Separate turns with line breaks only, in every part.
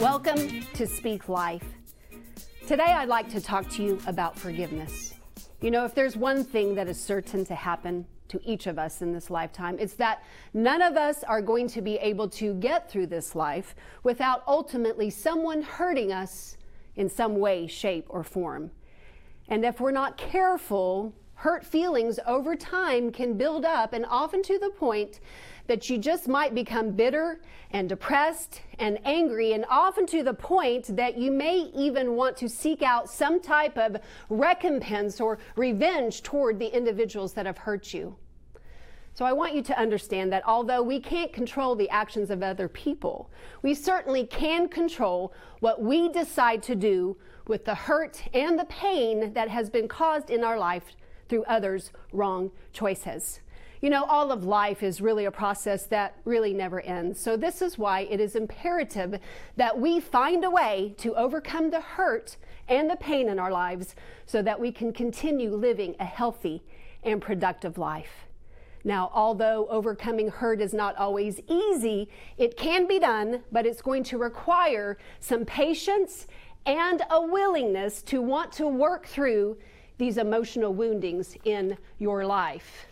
Welcome to Speak Life. Today, I'd like to talk to you about forgiveness. You know, if there's one thing that is certain to happen to each of us in this lifetime, it's that none of us are going to be able to get through this life without ultimately someone hurting us in some way, shape, or form. And if we're not careful, hurt feelings over time can build up and often to the point that you just might become bitter and depressed and angry, and often to the point that you may even want to seek out some type of recompense or revenge toward the individuals that have hurt you. So I want you to understand that although we can't control the actions of other people, we certainly can control what we decide to do with the hurt and the pain that has been caused in our life through others' wrong choices. You know, all of life is really a process that really never ends. So, this is why it is imperative that we find a way to overcome the hurt and the pain in our lives so that we can continue living a healthy and productive life. Now, although overcoming hurt is not always easy, it can be done, but it's going to require some patience and a willingness to want to work through these emotional woundings in your life.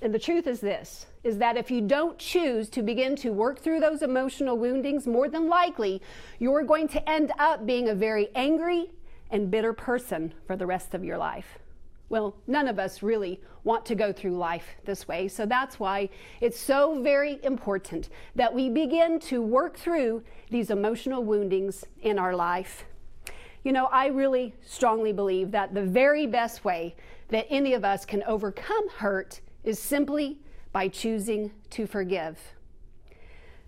And the truth is this is that if you don't choose to begin to work through those emotional woundings, more than likely you're going to end up being a very angry and bitter person for the rest of your life. Well, none of us really want to go through life this way. So that's why it's so very important that we begin to work through these emotional woundings in our life. You know, I really strongly believe that the very best way that any of us can overcome hurt is simply by choosing to forgive.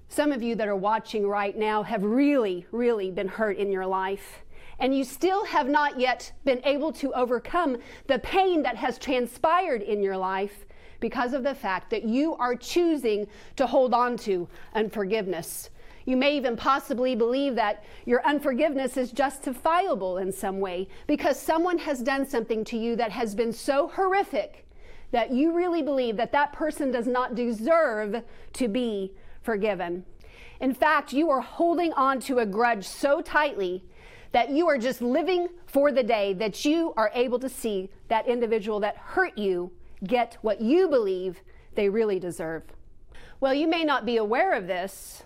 Some of you that are watching right now have really, really been hurt in your life, and you still have not yet been able to overcome the pain that has transpired in your life because of the fact that you are choosing to hold on to unforgiveness. You may even possibly believe that your unforgiveness is justifiable in some way because someone has done something to you that has been so horrific that you really believe that that person does not deserve to be forgiven. In fact, you are holding on to a grudge so tightly that you are just living for the day that you are able to see that individual that hurt you get what you believe they really deserve. Well, you may not be aware of this,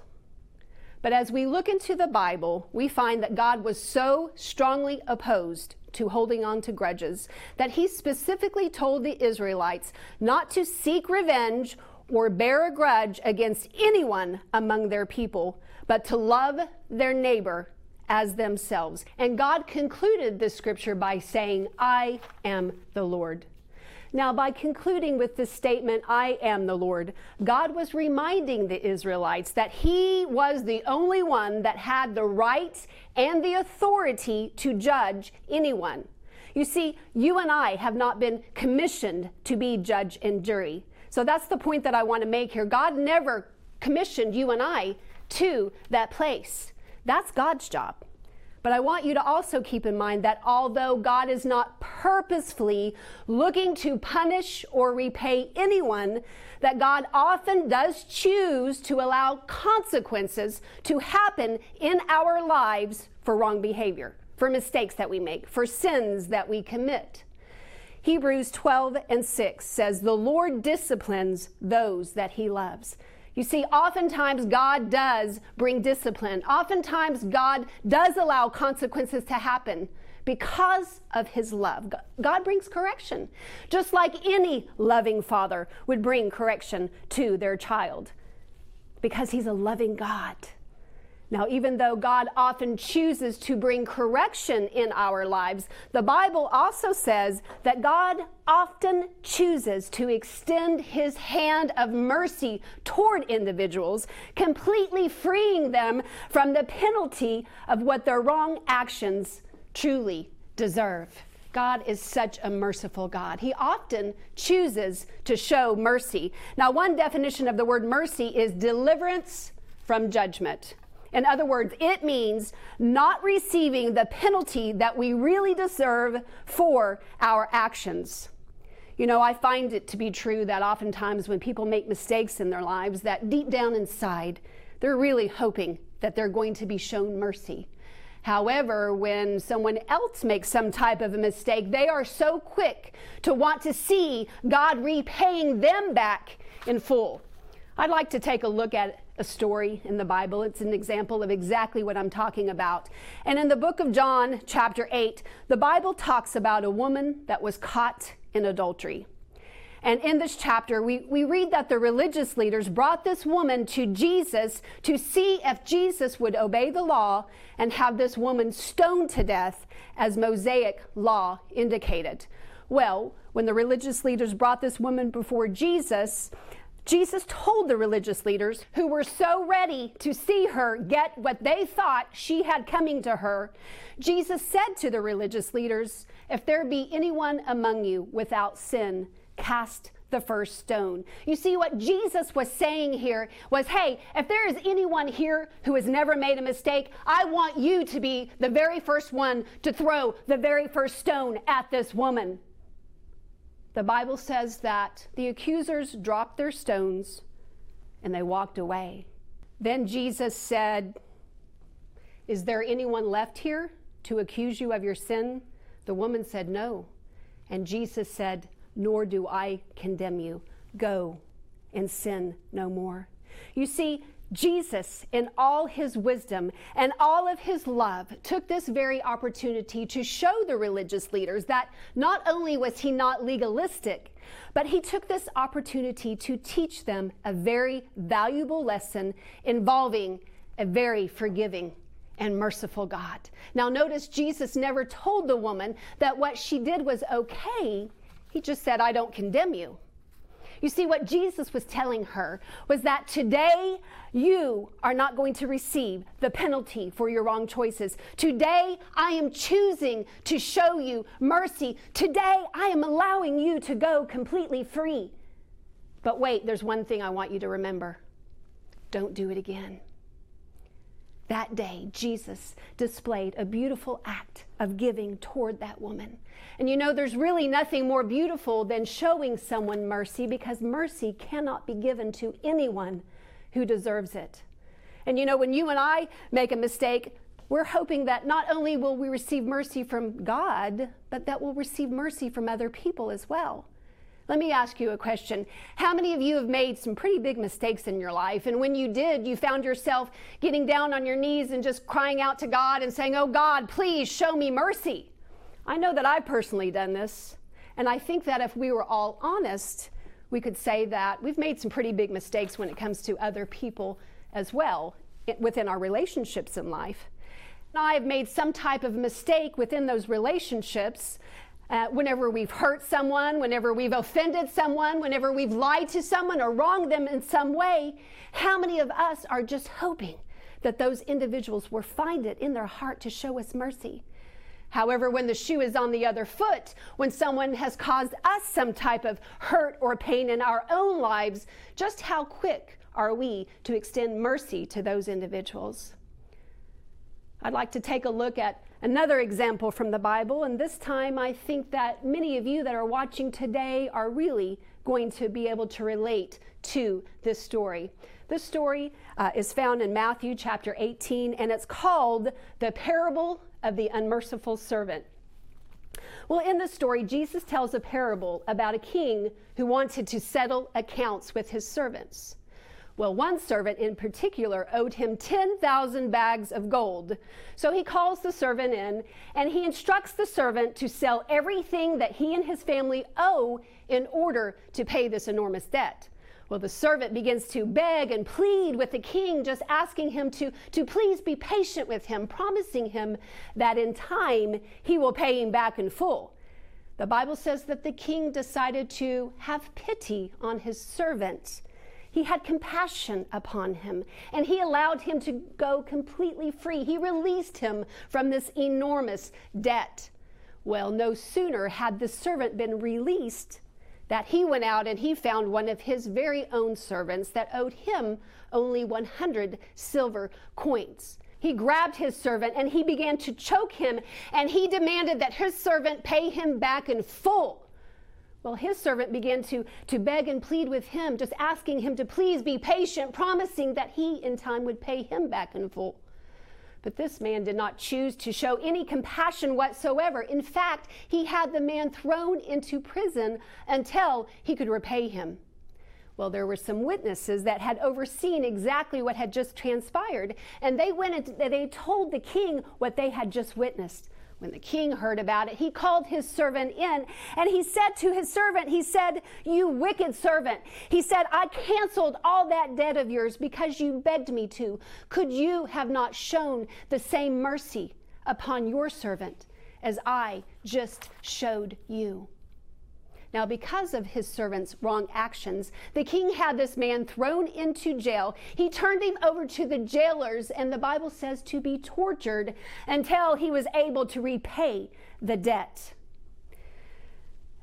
but as we look into the Bible, we find that God was so strongly opposed to holding on to grudges that he specifically told the Israelites not to seek revenge or bear a grudge against anyone among their people, but to love their neighbor as themselves. And God concluded this scripture by saying, I am the Lord. Now, by concluding with this statement, I am the Lord, God was reminding the Israelites that He was the only one that had the right and the authority to judge anyone. You see, you and I have not been commissioned to be judge and jury. So that's the point that I want to make here. God never commissioned you and I to that place. That's God's job. But I want you to also keep in mind that although God is not purposefully looking to punish or repay anyone, that God often does choose to allow consequences to happen in our lives for wrong behavior, for mistakes that we make, for sins that we commit. Hebrews 12 and 6 says, The Lord disciplines those that he loves. You see, oftentimes God does bring discipline. Oftentimes God does allow consequences to happen because of his love. God brings correction, just like any loving father would bring correction to their child, because he's a loving God. Now, even though God often chooses to bring correction in our lives, the Bible also says that God often chooses to extend his hand of mercy toward individuals, completely freeing them from the penalty of what their wrong actions truly deserve. God is such a merciful God. He often chooses to show mercy. Now, one definition of the word mercy is deliverance from judgment. In other words, it means not receiving the penalty that we really deserve for our actions. You know, I find it to be true that oftentimes when people make mistakes in their lives, that deep down inside, they're really hoping that they're going to be shown mercy. However, when someone else makes some type of a mistake, they are so quick to want to see God repaying them back in full. I'd like to take a look at a story in the Bible. It's an example of exactly what I'm talking about. And in the book of John, chapter 8, the Bible talks about a woman that was caught in adultery. And in this chapter, we, we read that the religious leaders brought this woman to Jesus to see if Jesus would obey the law and have this woman stoned to death as Mosaic law indicated. Well, when the religious leaders brought this woman before Jesus, Jesus told the religious leaders who were so ready to see her get what they thought she had coming to her, Jesus said to the religious leaders, If there be anyone among you without sin, cast the first stone. You see, what Jesus was saying here was hey, if there is anyone here who has never made a mistake, I want you to be the very first one to throw the very first stone at this woman. The Bible says that the accusers dropped their stones and they walked away. Then Jesus said, Is there anyone left here to accuse you of your sin? The woman said, No. And Jesus said, nor do I condemn you. Go and sin no more. You see, Jesus, in all his wisdom and all of his love, took this very opportunity to show the religious leaders that not only was he not legalistic, but he took this opportunity to teach them a very valuable lesson involving a very forgiving and merciful God. Now, notice Jesus never told the woman that what she did was okay he just said, I don't condemn you. You see, what Jesus was telling her was that today you are not going to receive the penalty for your wrong choices. Today I am choosing to show you mercy. Today I am allowing you to go completely free. But wait, there's one thing I want you to remember don't do it again. That day, Jesus displayed a beautiful act of giving toward that woman. And you know, there's really nothing more beautiful than showing someone mercy because mercy cannot be given to anyone who deserves it. And you know, when you and I make a mistake, we're hoping that not only will we receive mercy from God, but that we'll receive mercy from other people as well. Let me ask you a question. How many of you have made some pretty big mistakes in your life? And when you did, you found yourself getting down on your knees and just crying out to God and saying, Oh God, please show me mercy. I know that I've personally done this. And I think that if we were all honest, we could say that we've made some pretty big mistakes when it comes to other people as well within our relationships in life. I have made some type of mistake within those relationships uh, whenever we've hurt someone, whenever we've offended someone, whenever we've lied to someone or wronged them in some way, how many of us are just hoping that those individuals will find it in their heart to show us mercy? However, when the shoe is on the other foot, when someone has caused us some type of hurt or pain in our own lives, just how quick are we to extend mercy to those individuals? I'd like to take a look at another example from the Bible, and this time I think that many of you that are watching today are really going to be able to relate to this story. This story uh, is found in Matthew chapter 18, and it's called the parable of the unmerciful servant. Well, in the story, Jesus tells a parable about a king who wanted to settle accounts with his servants. Well, one servant in particular owed him 10,000 bags of gold. So he calls the servant in and he instructs the servant to sell everything that he and his family owe in order to pay this enormous debt. Well, the servant begins to beg and plead with the king, just asking him to, to please be patient with him, promising him that in time he will pay him back in full. The Bible says that the king decided to have pity on his servant he had compassion upon him and he allowed him to go completely free. He released him from this enormous debt. Well, no sooner had the servant been released that he went out and he found one of his very own servants that owed him only 100 silver coins. He grabbed his servant and he began to choke him, and he demanded that his servant pay him back in full Well, his servant began to, to beg and plead with him, just asking him to please be patient, promising that he in time would pay him back in full. But this man did not choose to show any compassion whatsoever. In fact, he had the man thrown into prison until he could repay him. Well, there were some witnesses that had overseen exactly what had just transpired, and they went and they told the king what they had just witnessed. When the king heard about it, he called his servant in and he said to his servant, He said, You wicked servant. He said, I canceled all that debt of yours because you begged me to. Could you have not shown the same mercy upon your servant as I just showed you? Now, because of his servant's wrong actions, the king had this man thrown into jail. He turned him over to the jailers, and the Bible says to be tortured until he was able to repay the debt.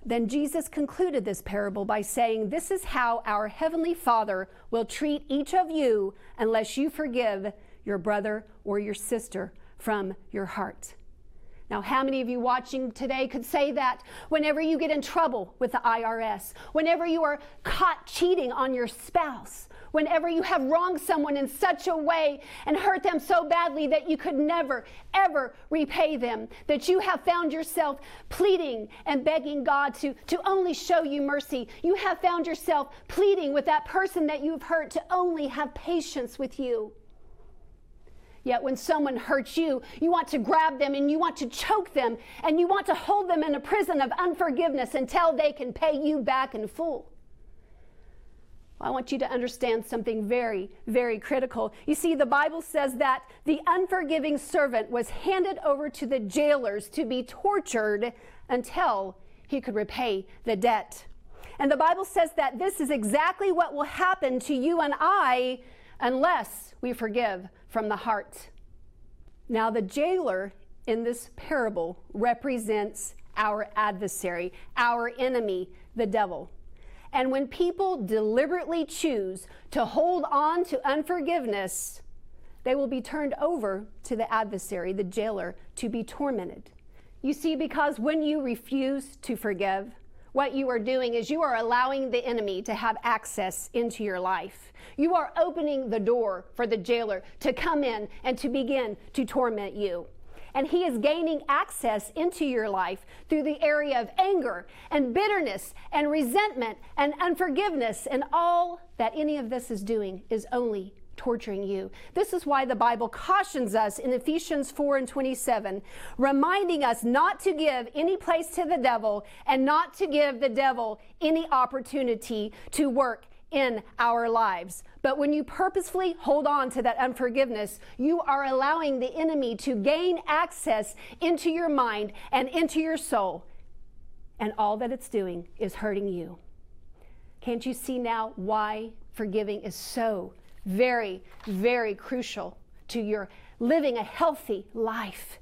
Then Jesus concluded this parable by saying, This is how our Heavenly Father will treat each of you unless you forgive your brother or your sister from your heart. Now, how many of you watching today could say that whenever you get in trouble with the IRS, whenever you are caught cheating on your spouse, whenever you have wronged someone in such a way and hurt them so badly that you could never, ever repay them, that you have found yourself pleading and begging God to, to only show you mercy. You have found yourself pleading with that person that you've hurt to only have patience with you. Yet when someone hurts you, you want to grab them and you want to choke them and you want to hold them in a prison of unforgiveness until they can pay you back in full. I want you to understand something very, very critical. You see, the Bible says that the unforgiving servant was handed over to the jailers to be tortured until he could repay the debt. And the Bible says that this is exactly what will happen to you and I unless we forgive from the heart. Now, the jailer in this parable represents our adversary, our enemy, the devil. And when people deliberately choose to hold on to unforgiveness, they will be turned over to the adversary, the jailer, to be tormented. You see, because when you refuse to forgive, what you are doing is you are allowing the enemy to have access into your life. You are opening the door for the jailer to come in and to begin to torment you. And he is gaining access into your life through the area of anger and bitterness and resentment and unforgiveness. And all that any of this is doing is only torturing you. This is why the Bible cautions us in Ephesians 4 and 27, reminding us not to give any place to the devil and not to give the devil any opportunity to work in our lives. But when you purposefully hold on to that unforgiveness, you are allowing the enemy to gain access into your mind and into your soul. And all that it's doing is hurting you. Can't you see now why forgiving is so very, very crucial to your living a healthy life.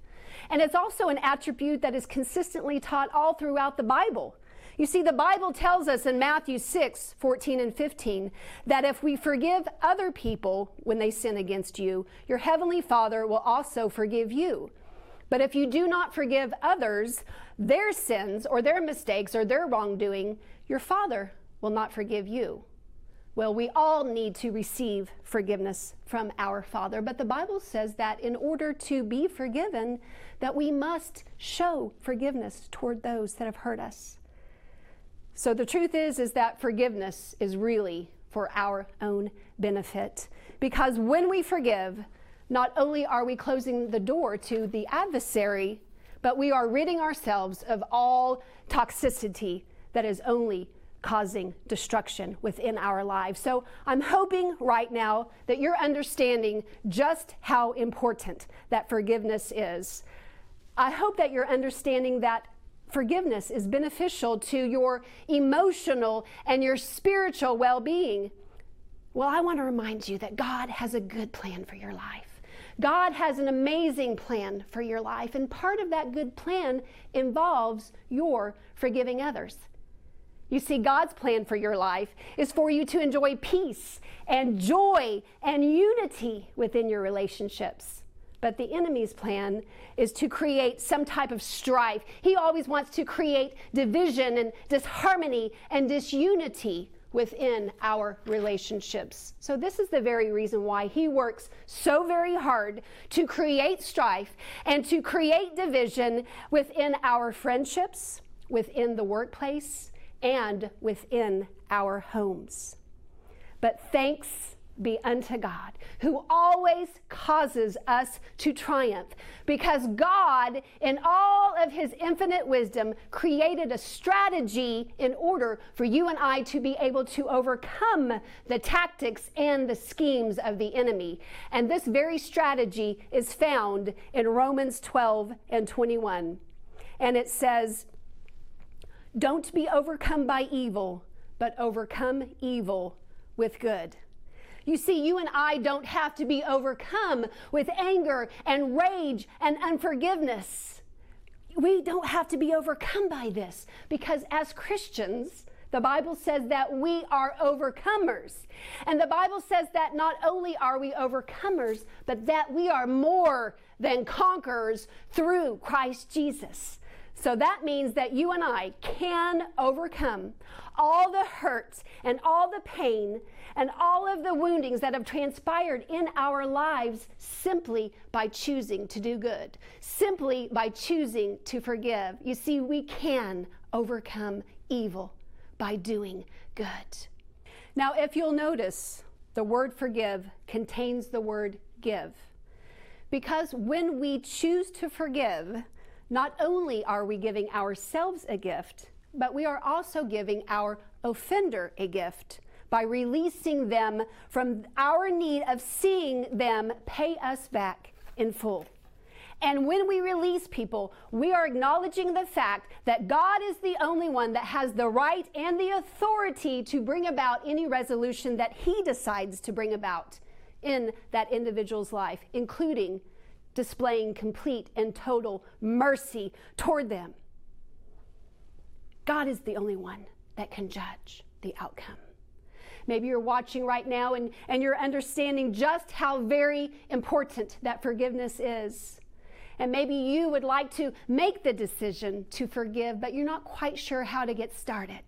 And it's also an attribute that is consistently taught all throughout the Bible. You see, the Bible tells us in Matthew 6 14 and 15 that if we forgive other people when they sin against you, your heavenly Father will also forgive you. But if you do not forgive others their sins or their mistakes or their wrongdoing, your Father will not forgive you. Well, we all need to receive forgiveness from our Father, but the Bible says that in order to be forgiven, that we must show forgiveness toward those that have hurt us. So the truth is is that forgiveness is really for our own benefit because when we forgive, not only are we closing the door to the adversary, but we are ridding ourselves of all toxicity that is only causing destruction within our lives. So I'm hoping right now that you're understanding just how important that forgiveness is. I hope that you're understanding that forgiveness is beneficial to your emotional and your spiritual well being. Well, I want to remind you that God has a good plan for your life. God has an amazing plan for your life, and part of that good plan involves your forgiving others. You see, God's plan for your life is for you to enjoy peace and joy and unity within your relationships. But the enemy's plan is to create some type of strife. He always wants to create division and disharmony and disunity within our relationships. So, this is the very reason why he works so very hard to create strife and to create division within our friendships, within the workplace, and within our homes. But thanks be unto God, who always causes us to triumph, because God, in all of his infinite wisdom, created a strategy in order for you and I to be able to overcome the tactics and the schemes of the enemy. And this very strategy is found in Romans 12 and 21. And it says, Don't be overcome by evil, but overcome evil with good. You see, you and I don't have to be overcome with anger and rage and unforgiveness. We don't have to be overcome by this because as Christians, the Bible says that we are overcomers. And the Bible says that not only are we overcomers, but that we are more than conquerors through Christ Jesus. So that means that you and I can overcome all the hurts and all the pain and all of the woundings that have transpired in our lives simply by choosing to do good, simply by choosing to forgive. You see, we can overcome evil by doing good. Now, if you'll notice, the word forgive contains the word give. Because when we choose to forgive, not only are we giving ourselves a gift, but we are also giving our offender a gift by releasing them from our need of seeing them pay us back in full. And when we release people, we are acknowledging the fact that God is the only one that has the right and the authority to bring about any resolution that He decides to bring about in that individual's life, including displaying complete and total mercy toward them. God is the only one that can judge the outcome. Maybe you're watching right now and, and you're understanding just how very important that forgiveness is. And maybe you would like to make the decision to forgive, but you're not quite sure how to get started.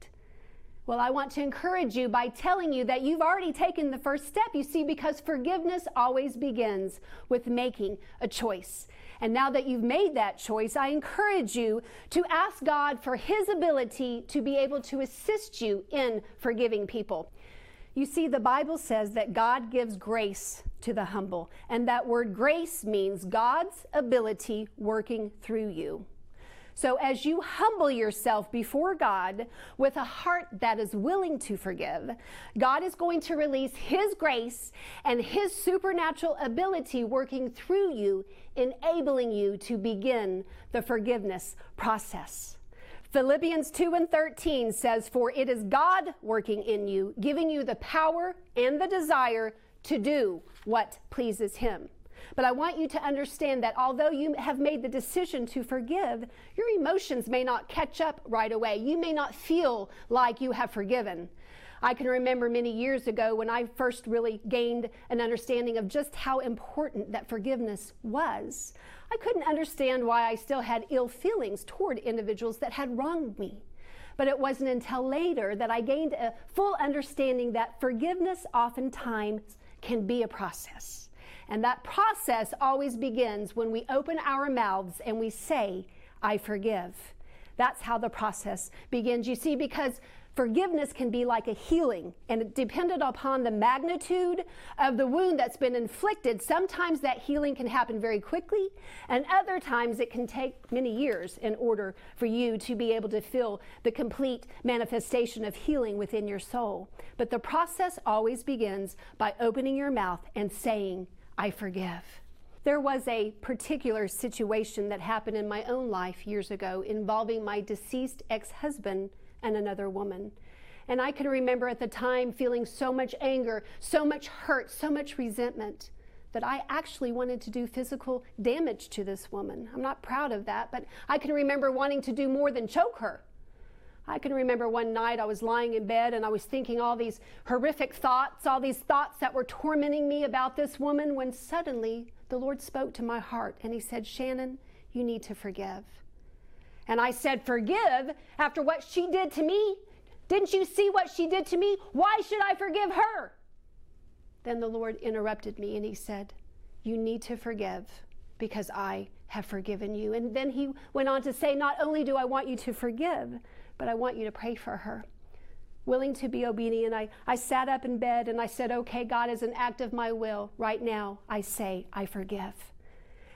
Well, I want to encourage you by telling you that you've already taken the first step, you see, because forgiveness always begins with making a choice. And now that you've made that choice, I encourage you to ask God for His ability to be able to assist you in forgiving people. You see, the Bible says that God gives grace to the humble, and that word grace means God's ability working through you. So, as you humble yourself before God with a heart that is willing to forgive, God is going to release His grace and His supernatural ability working through you, enabling you to begin the forgiveness process. Philippians 2 and 13 says, For it is God working in you, giving you the power and the desire to do what pleases Him. But I want you to understand that although you have made the decision to forgive, your emotions may not catch up right away. You may not feel like you have forgiven. I can remember many years ago when I first really gained an understanding of just how important that forgiveness was. I couldn't understand why I still had ill feelings toward individuals that had wronged me. But it wasn't until later that I gained a full understanding that forgiveness oftentimes can be a process. And that process always begins when we open our mouths and we say, I forgive. That's how the process begins. You see, because Forgiveness can be like a healing, and dependent upon the magnitude of the wound that's been inflicted, sometimes that healing can happen very quickly, and other times it can take many years in order for you to be able to feel the complete manifestation of healing within your soul. But the process always begins by opening your mouth and saying, I forgive. There was a particular situation that happened in my own life years ago involving my deceased ex husband and another woman. And I can remember at the time feeling so much anger, so much hurt, so much resentment that I actually wanted to do physical damage to this woman. I'm not proud of that, but I can remember wanting to do more than choke her. I can remember one night I was lying in bed and I was thinking all these horrific thoughts, all these thoughts that were tormenting me about this woman, when suddenly the Lord spoke to my heart and He said, Shannon, you need to forgive. And I said, Forgive after what she did to me? Didn't you see what she did to me? Why should I forgive her? Then the Lord interrupted me and He said, You need to forgive because I have forgiven you. And then He went on to say, Not only do I want you to forgive, but I want you to pray for her willing to be obedient. I, I sat up in bed and I said, Okay, God, as an act of my will, right now, I say, I forgive.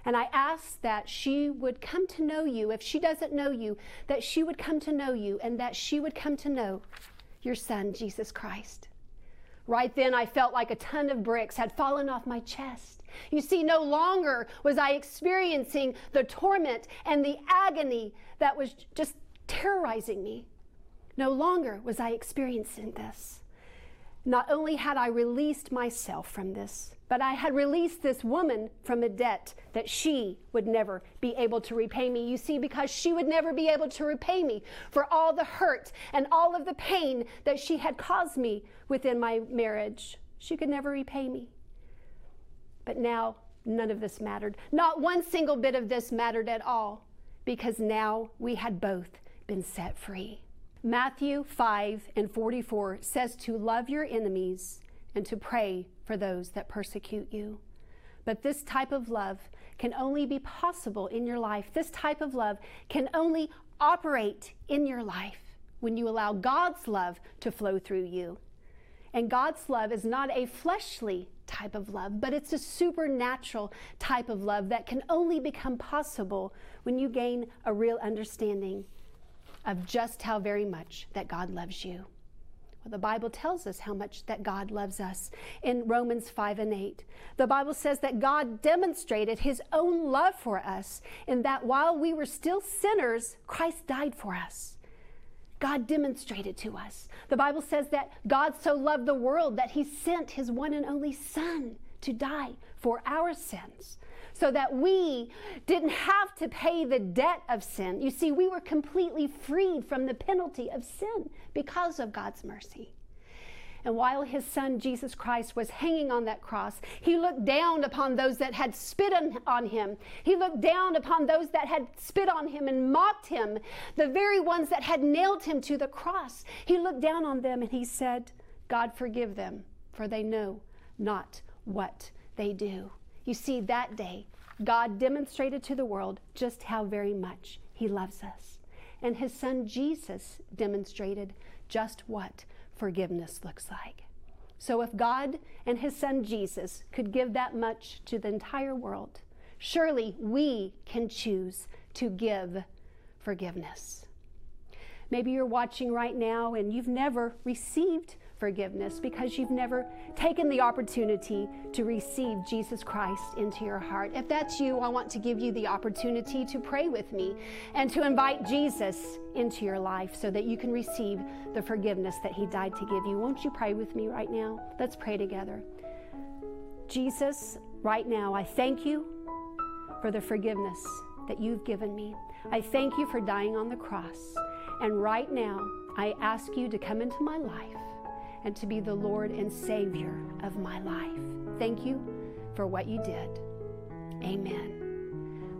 And I asked that she would come to know you. If she doesn't know you, that she would come to know you and that she would come to know your son, Jesus Christ. Right then, I felt like a ton of bricks had fallen off my chest. You see, no longer was I experiencing the torment and the agony that was just terrorizing me. No longer was I experiencing this. Not only had I released myself from this, but I had released this woman from a debt that she would never be able to repay me. You see, because she would never be able to repay me for all the hurt and all of the pain that she had caused me within my marriage. She could never repay me. But now, none of this mattered. Not one single bit of this mattered at all, because now we had both been set free. Matthew 5 and 44 says to love your enemies and to pray for those that persecute you. But this type of love can only be possible in your life. This type of love can only operate in your life when you allow God's love to flow through you. And God's love is not a fleshly type of love, but it's a supernatural type of love that can only become possible when you gain a real understanding of just how very much that God loves you. Well, the Bible tells us how much that God loves us in Romans 5 and 8. The Bible says that God demonstrated his own love for us in that while we were still sinners, Christ died for us. God demonstrated to us. The Bible says that God so loved the world that he sent his one and only Son to die for our sins so that we didn't have to pay the debt of sin. You see, we were completely freed from the penalty of sin because of God's mercy. And while his son Jesus Christ was hanging on that cross, he looked down upon those that had spit on, him. He looked down upon those that had spit on him and mocked him, the very ones that had nailed him to the cross. He looked down on them and he said, God forgive them, for they know not what they do. You see, that day, God demonstrated to the world just how very much He loves us. And His Son Jesus demonstrated just what forgiveness looks like. So, if God and His Son Jesus could give that much to the entire world, surely we can choose to give forgiveness. Maybe you're watching right now and you've never received forgiveness because you've never taken the opportunity to receive Jesus Christ into your heart. If that's you, I want to give you the opportunity to pray with me and to invite Jesus into your life so that you can receive the forgiveness that He died to give you. Won't you pray with me right now? Let's pray together. Jesus, right now, I thank you for the forgiveness that you've given me. I thank you for dying on the cross. And right now, I ask you to come into my life and to be the Lord and Savior of my life. Thank you for what you did. Amen.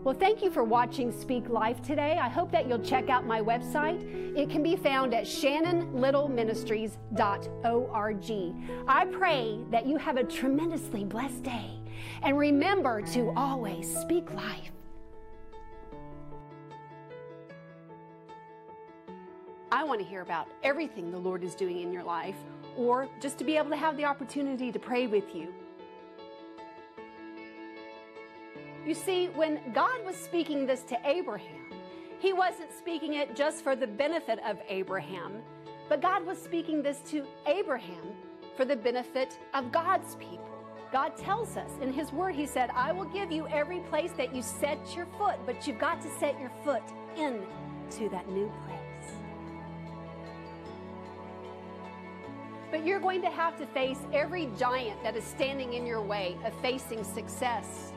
Well, thank you for watching Speak Life today. I hope that you'll check out my website. It can be found at shannonlittleministries.org. I pray that you have a tremendously blessed day. And remember to always speak life. I want to hear about everything the Lord is doing in your life or just to be able to have the opportunity to pray with you. You see, when God was speaking this to Abraham, he wasn't speaking it just for the benefit of Abraham, but God was speaking this to Abraham for the benefit of God's people. God tells us in His Word, He said, I will give you every place that you set your foot, but you've got to set your foot into that new place. But you're going to have to face every giant that is standing in your way of facing success.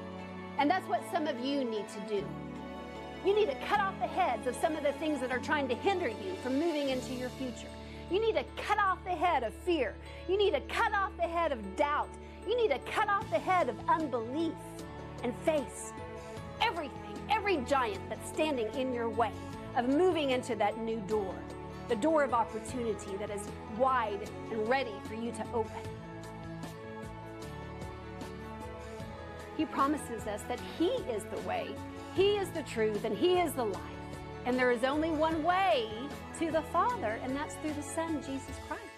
And that's what some of you need to do. You need to cut off the heads of some of the things that are trying to hinder you from moving into your future. You need to cut off the head of fear. You need to cut off the head of doubt. You need to cut off the head of unbelief. and face everything, every giant that's standing in your way of moving into that new door, the door of opportunity that is wide and ready for you to open. He promises us that He is the way, He is the truth, and He is the life. And there is only one way to the Father, and that's through the Son, Jesus Christ.